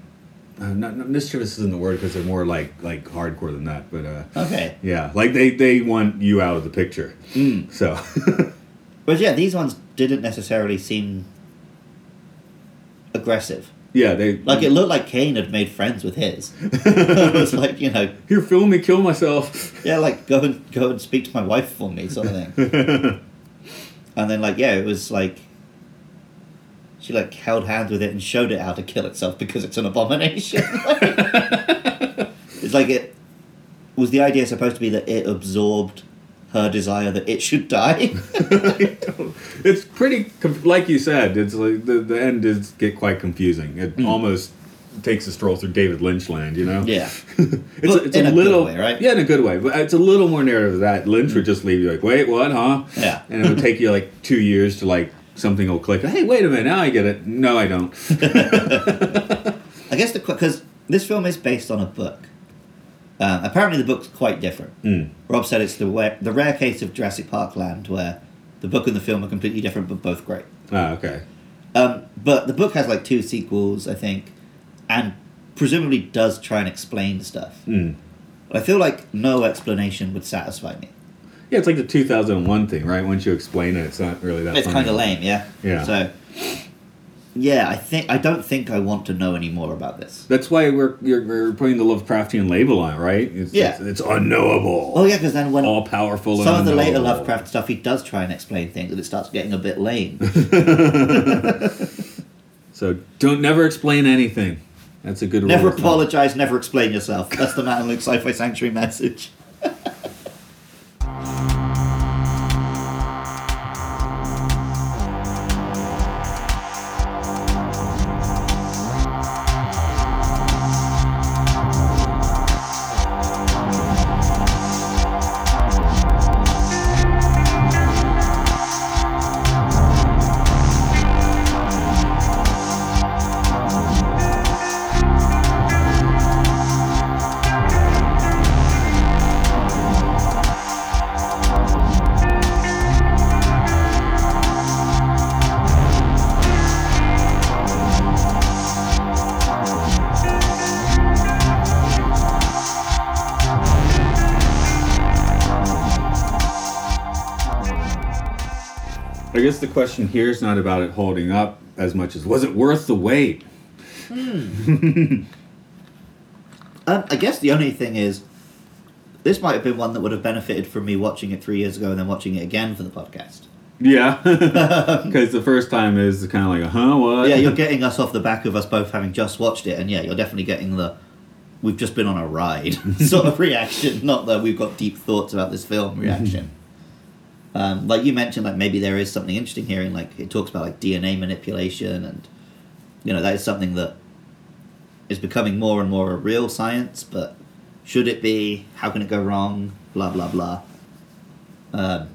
uh, not, not mischievous isn't the word because they're more like like hardcore than that, but uh, Okay. yeah, like they they want you out of the picture. So But yeah, these ones didn't necessarily seem aggressive. yeah, they Like it looked like Kane had made friends with his. it was like you know, here film me kill myself. yeah, like go and go and speak to my wife for me, sort of thing. and then like yeah, it was like she like held hands with it and showed it how to kill itself because it's an abomination. it's like it was the idea supposed to be that it absorbed her desire that it should die. it's pretty like you said. It's like the the end does get quite confusing. It hmm. almost takes a stroll through David Lynch land. You know. yeah. It's, But it's in a a little way, right? Yeah, in a good way. But it's a little more narrative that. Lynch would hmm. just leave you like, wait, what, huh? Yeah. And it would take you like two years to like something will click. Hey, wait a minute, now I get it. No, I don't. I guess the because this film is based on a book. Um, apparently, the book's quite different. Mm. Rob said it's the wa- the rare case of Jurassic Park land where the book and the film are completely different, but both great. Ah, okay. Um, but the book has like two sequels, I think, and presumably does try and explain stuff. Mm. I feel like no explanation would satisfy me. Yeah, it's like the 2001 thing, right? Once you explain it, it's not really that. It's kind of lame, yeah. Yeah. So, yeah, I think I don't think I want to know any more about this. That's why we're you're, we're putting the Lovecraftian label on, it, right? It's, Yeah. it's, it's unknowable. Oh yeah, because then when all powerful. some of the later. Lovecraft stuff, he does try and explain things, and it starts getting a bit lame. So don't never explain anything. That's a good rule. never apologize, never explain yourself. That's the and Luke Sci-Fi Sanctuary message. question here is not about it holding up as much as was it worth the wait? Um, I guess the only thing is, this might have been one that would have benefited from me watching it three years ago and then watching it again for the podcast. Yeah, because the first time is kind of like, a, huh, what? yeah, you're getting us off the back of us both having just watched it, and yeah, you're definitely getting the we've just been on a ride sort of reaction, not that we've got deep thoughts about this film reaction. Um, like you mentioned, like maybe there is something interesting here, in like it talks about like DNA manipulation, and you know that is something that is becoming more and more a real science. But should it be? How can it go wrong? Blah blah blah. Um,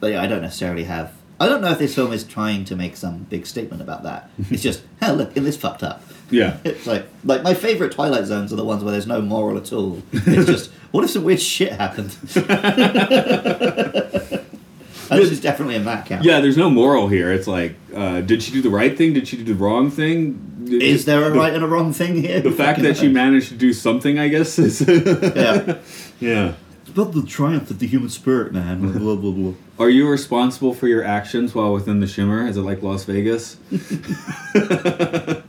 but yeah, I don't necessarily have. I don't know if this film is trying to make some big statement about that. It's just, hell, look, it is fucked up. yeah. It's like, like my favorite Twilight Zones are the ones where there's no moral at all. It's just, what if some weird shit happened? This is definitely in that camp. Yeah, there's no moral here. It's like, uh, did she do the right thing? Did she do the wrong thing? Is there a the, right and a wrong thing here? The fact that she managed to do something, I guess, is Yeah. yeah. It's about the triumph of the human spirit, man. Blah, blah, blah. Are you responsible for your actions while within the shimmer? Is it like Las Vegas?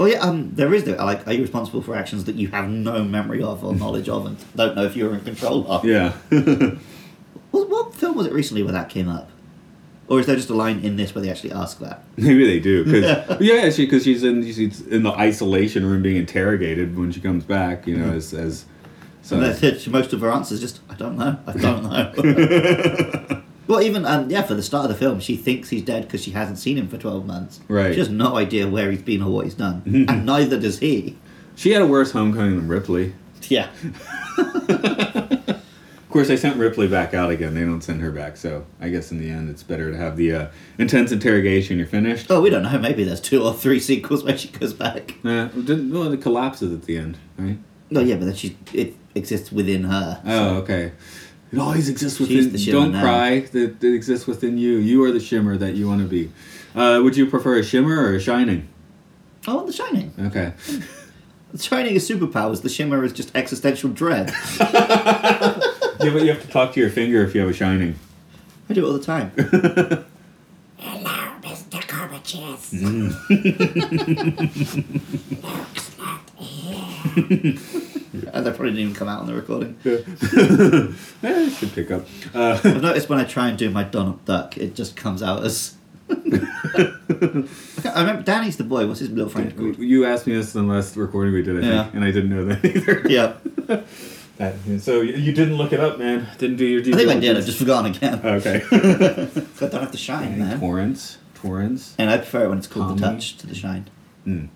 Oh yeah, um, there is. The, like, are you responsible for actions that you have no memory of or knowledge of, and don't know if you're in control of? Yeah. What, what film was it recently where that came up? Or is there just a line in this where they actually ask that? Maybe they do. Cause, yeah, she because she's in she's in the isolation room being interrogated when she comes back. You know, as as so. And that's it. Most of her answers just, I don't know. I don't know. well, even um, yeah, for the start of the film, she thinks he's dead because she hasn't seen him for twelve months. Right. She has no idea where he's been or what he's done, and neither does he. She had a worse homecoming than Ripley. Yeah. Course, they sent Ripley back out again. They don't send her back, so I guess in the end, it's better to have the uh, intense interrogation. You're finished. Oh, we don't know. Maybe there's two or three sequels where she goes back. Uh, didn't, well, it collapses at the end, right? No, yeah, but then she it exists within her. Oh, okay. It always exists within. the Don't now. cry. That it exists within you. You are the shimmer that you want to be. Uh, would you prefer a shimmer or a shining? Oh, The Shining. Okay. The Shining is superpowers. The Shimmer is just existential dread. yeah, but you have to talk to your finger if you have a shining. I do it all the time. Hello, Mr. Gorbachev. and that probably didn't even come out on the recording. Eh, it should pick up. Uh, I've noticed when I try and do my Donald Duck, it just comes out as. I remember Danny's the boy. What's his little friend called? you asked me this in the last recording we did, I Yeah. think, and I didn't know that either. Yeah, That- so you didn't look it up, man. Didn't do your due I think I did. I've just forgotten again. Okay. So I don't have to shine, man. Torrance. Torrance. And I prefer it when it's called the touch to the shine. Hmm.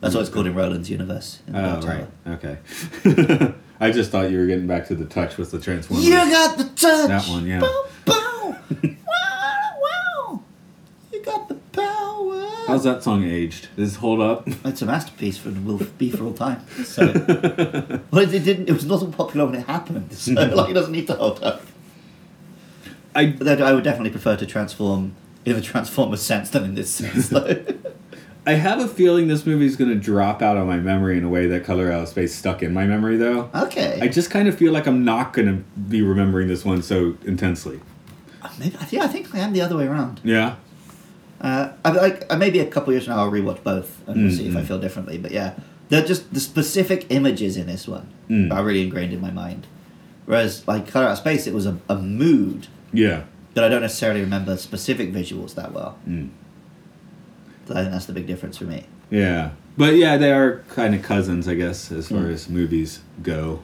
That's what it's called in Roland's universe. in Oh, right. Okay. I just thought you were getting back to the touch with the Transformers. You got the touch. That one, yeah. Bow, bow. wow, wow. You got the power. How's that song aged? Does it hold up? It's a masterpiece for will be for all time. So, well, it, didn't. It was not popular when it happened. So, like, it doesn't need to hold up. I But then I would definitely prefer to transform in a Transformers sense than in this sense, though. I have a feeling this movie is going to drop out of my memory in a way that Color Out of Space stuck in my memory, though. okay. I just kind of feel like I'm not going to be remembering this one so intensely. Uh, maybe, yeah, I think I am the other way around. Yeah. Uh, I like uh, maybe a couple years from now I'll rewatch both and we'll see if I Mm-mm. feel differently. But yeah, they're just the specific images in this one Mm. are really ingrained in my mind. Whereas like Color Out of Space, it was a, a mood Yeah. that I don't necessarily remember specific visuals that well. Mm. So I think that's the big difference for me. Yeah. But yeah, they are kind of cousins, I guess, as far Mm. as movies go.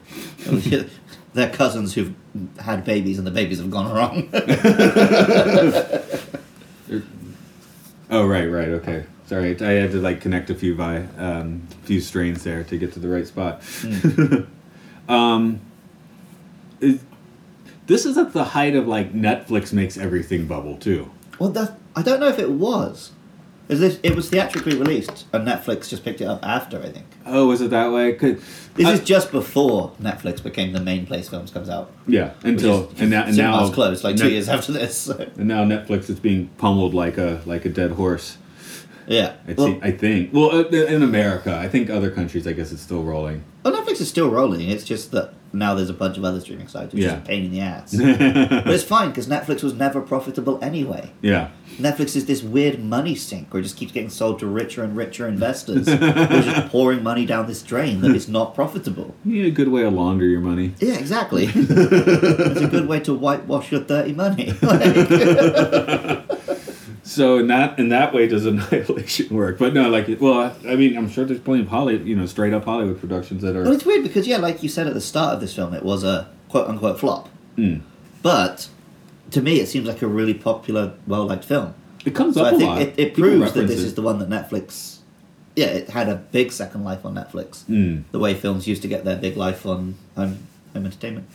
They're cousins who've had babies and the babies have gone wrong. Oh, right, right, okay. Sorry, I had to like connect a few vi- um, few strains there to get to the right spot. um, is, this is at the height of like Netflix makes everything bubble too. well, that, I don't know if it was. Is this? It was theatrically released, and Netflix just picked it up after. I think Oh, is it that way? 'Cause- this I- is just before Netflix became the main place films comes out. yeah, until is- and now and now closed like two years after this. So. and now Netflix is being pummeled like a like a dead horse. Yeah. I, Well, I think. Well, uh, in America, I think other countries, I guess it's still rolling. well, Netflix is still rolling. It's just that now there's a bunch of other streaming sites, which Yeah. is a pain in the ass. but it's fine because Netflix was never profitable anyway. yeah. Netflix is this weird money sink where it just keeps getting sold to richer and richer investors who are just pouring money down this drain that is not profitable. You need a good way to launder your money. Yeah, exactly. it's a good way to whitewash your dirty money. Like- So in that in that way, does Annihilation work? But no, like, well, I mean, I'm sure there's plenty of hollywood you know, straight up Hollywood productions that are well, it's weird because, yeah, like you said at the start of this film, it was a quote unquote flop. Mm. But to me, it seems like a really popular, well liked film. It comes So up I a think lot. it, it proves that this it. is the one that Netflix. Yeah, it had a big second life on Netflix. Mm. The way films used to get their big life on home, home entertainment.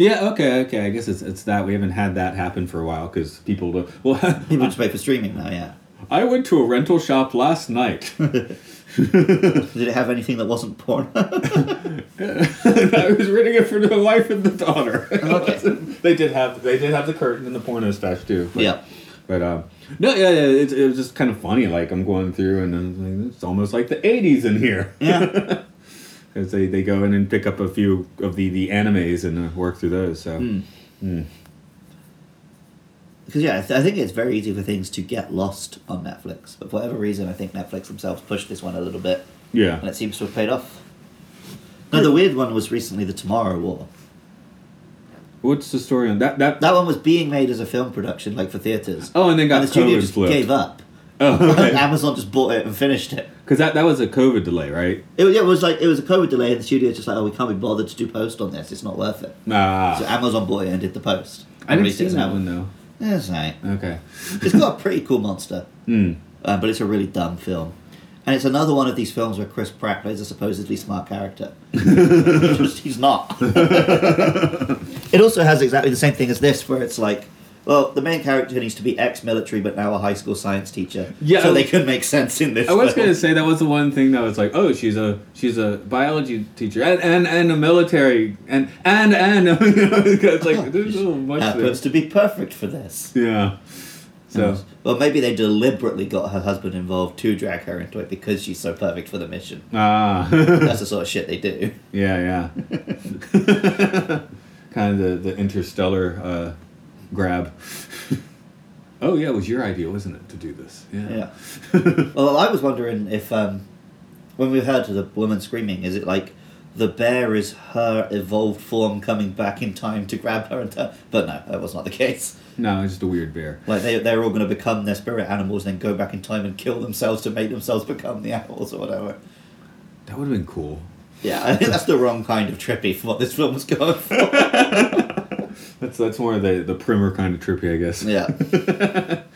Yeah. Okay. Okay. I guess it's it's that we haven't had that happen for a while because people. Do, well, People just pay for streaming now, yeah. I went to a rental shop last night. Did it have anything that wasn't porn? I was renting it for the wife and the daughter. Okay. they did have they did have the curtain and the porno stash too. But, yeah. But um, no, yeah, yeah, it, it was just kind of funny. Like I'm going through and like, it's almost like the '80s in here. Yeah. Because they, they go in and pick up a few of the, the animes and uh, work through those. So Hmm. Mm. Because yeah, I, th- I think it's very easy for things to get lost on Netflix. But for whatever reason, I think Netflix themselves pushed this one a little bit, yeah, and it seems to have paid off. No, the weird one was recently the Tomorrow War. what's the story on that? That, That one was being made as a film production, like for theaters. oh, and then got and the studio just flipped. gave up. Oh, okay. Amazon just bought it and finished it. Because that that was a COVID delay, right? It, was- it was like it was a COVID delay, and the studio just like, oh, we can't be bothered to do post on this. It's not worth it. Ah, So Amazon bought it and did the post. I didn't see that one though. Yeah, it's right. Okay. It's got a pretty cool monster. Mm. uh, but it's a really dumb film. And it's another one of these films where Chris Pratt plays a supposedly smart character. He's not. it also has exactly the same thing as this, where it's like, well, the main character needs to be ex-military but now a high school science teacher. Yeah, so I- they can make sense in this. I was gonna say that was the one thing that was like, oh, she's a she's a biology teacher and and, and a military and and and it's like there's so much there. to be perfect for this. Yeah. So Well, maybe they deliberately got her husband involved to drag her into it because she's so perfect for the mission. ah That's the sort of shit they do. yeah yeah. kind of the the interstellar uh, grab. oh yeah, it was your idea, wasn't it, to do this? Yeah. Yeah. well, I was wondering if, um, when we heard the woman screaming, is it like the bear is her evolved form coming back in time to grab her and turn? But no, that was not the case. No, it's just a weird bear. Like they they're all going to become their spirit animals, and then go back in time and kill themselves to make themselves become the animals or whatever. That would have been cool. Yeah, I think that's the wrong kind of trippy for what this film was going for. That's that's more of the the primer kind of trippy, I guess. yeah.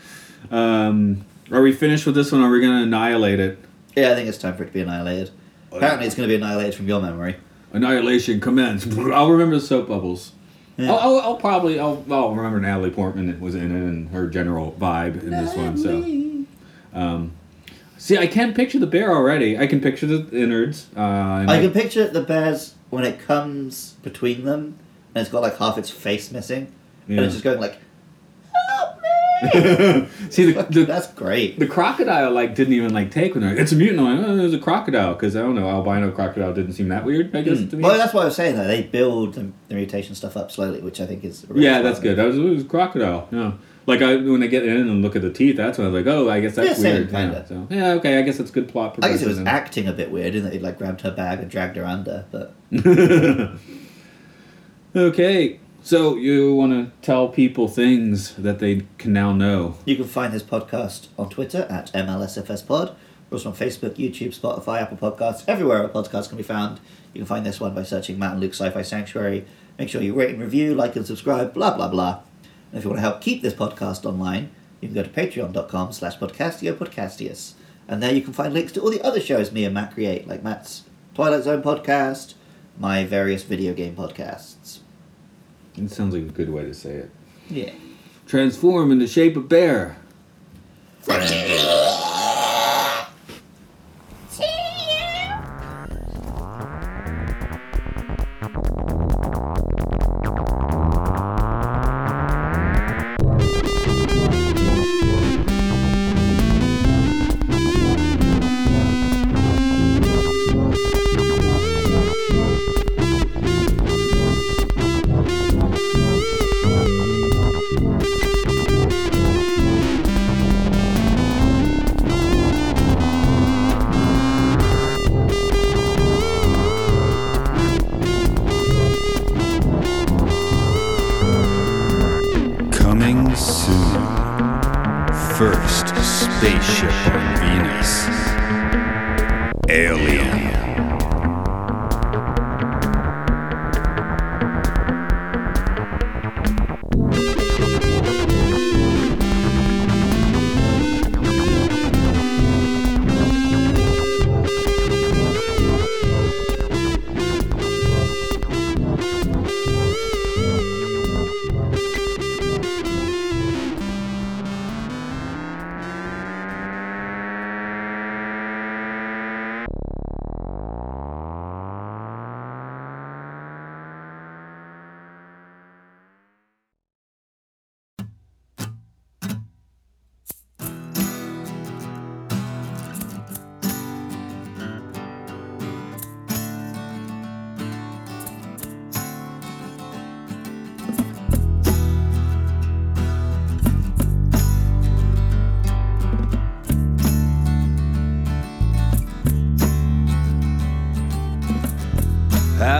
Um, are we finished with this one? Or are we gonna annihilate it? Yeah, I think it's time for it to be annihilated. Apparently, it's going to be annihilated from your memory. Annihilation commence. I'll remember the soap bubbles. Yeah. I'll, I'll, I'll probably I'll, I'll remember Natalie Portman was in it and her general vibe in this one. So, um, see, I can picture the bear already. I can picture the innards. Uh, and I can picture the bears when it comes between them, and it's got like half its face missing, and it's just going like, Help me. see the, the "That's great." the crocodile like didn't even like take when like, it's a mutant. I'm like, oh, there's a crocodile because I don't know albino crocodile didn't seem that weird. I guess hmm. to me. Well, that's what I was saying. Though they build the, the mutation stuff up slowly, which I think is really yeah, that's good. That was, it was crocodile. Yeah. Like I, when I get in and look at the teeth, that's when I was like, oh, I guess that's Yeah, same, weird. kinda. Yeah, so, yeah, okay, I guess that's good plot. I guess it was acting a bit weird in that he like grabbed her bag and dragged her under, but Okay, so you want to tell people things that they can now know. you can find this podcast on Twitter at MLSFSPod. We're also on Facebook, YouTube, Spotify, Apple Podcasts, everywhere our podcasts can be found. You can find this one by searching Matt and Luke Sci-Fi Sanctuary. Make sure you rate and review, like and subscribe, blah blah blah. And if you want to help keep this podcast online, you can go to patreon.com slash podcastio. And there you can find links to all the other shows me and Matt create, like Matt's Twilight Zone podcast, my various video game podcasts. It sounds like a good way to say it. Yeah. Transform into shape of bear.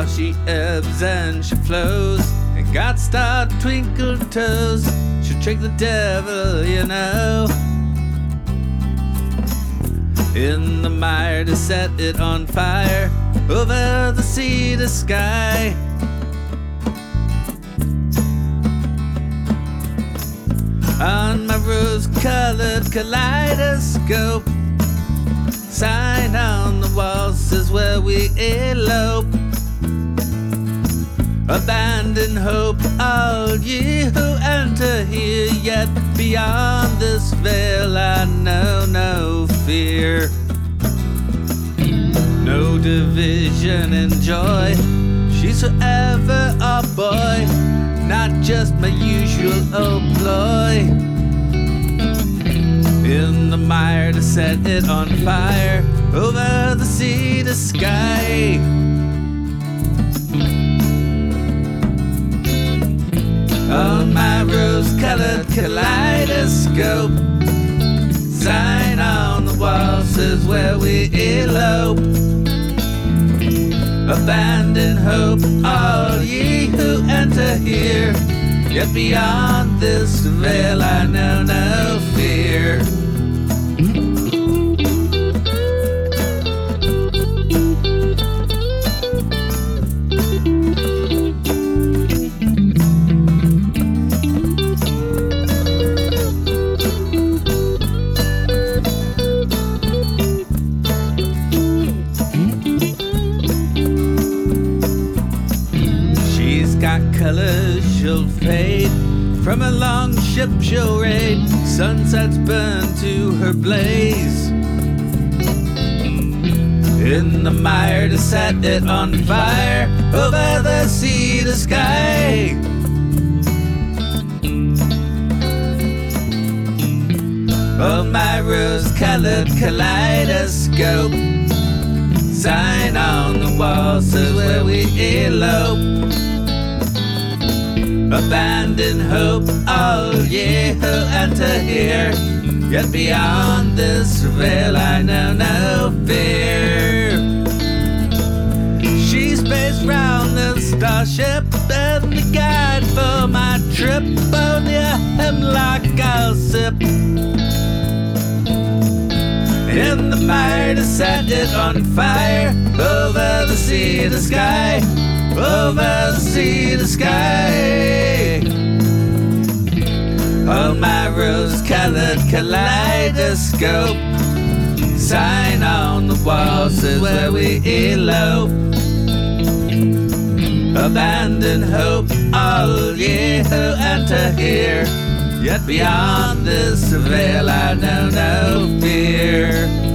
She ebbs and she flows, and got star twinkle toes. She'll trick the devil, you know. In the mire to set it on fire, over the sea to sky. On my rose colored kaleidoscope, Sign on the wall says where we elope. Abandon hope, all ye who enter here, yet beyond this veil I know no fear. No division in joy, she's forever a boy, not just my usual old ploy. In the mire to set it on fire, over the sea to sky. On my rose colored kaleidoscope. Sign on the wall says where we elope. Abandon hope, all ye who enter here. Yet beyond this veil, I know no set it on fire over the sea to sky. Oh, my rose colored kaleidoscope. Sign on the wall says where we elope. Abandon hope, all ye who enter here. Yet beyond this veil, I know no fear. The starship and the guide for my trip. on a hemlock I'll. In the mire to set it on fire, over the sea to sky, over the sea to sky. Oh, my rose colored kaleidoscope. Sign on the wall says where we elope abandon hope all ye who enter here. Yet beyond this veil I know no fear.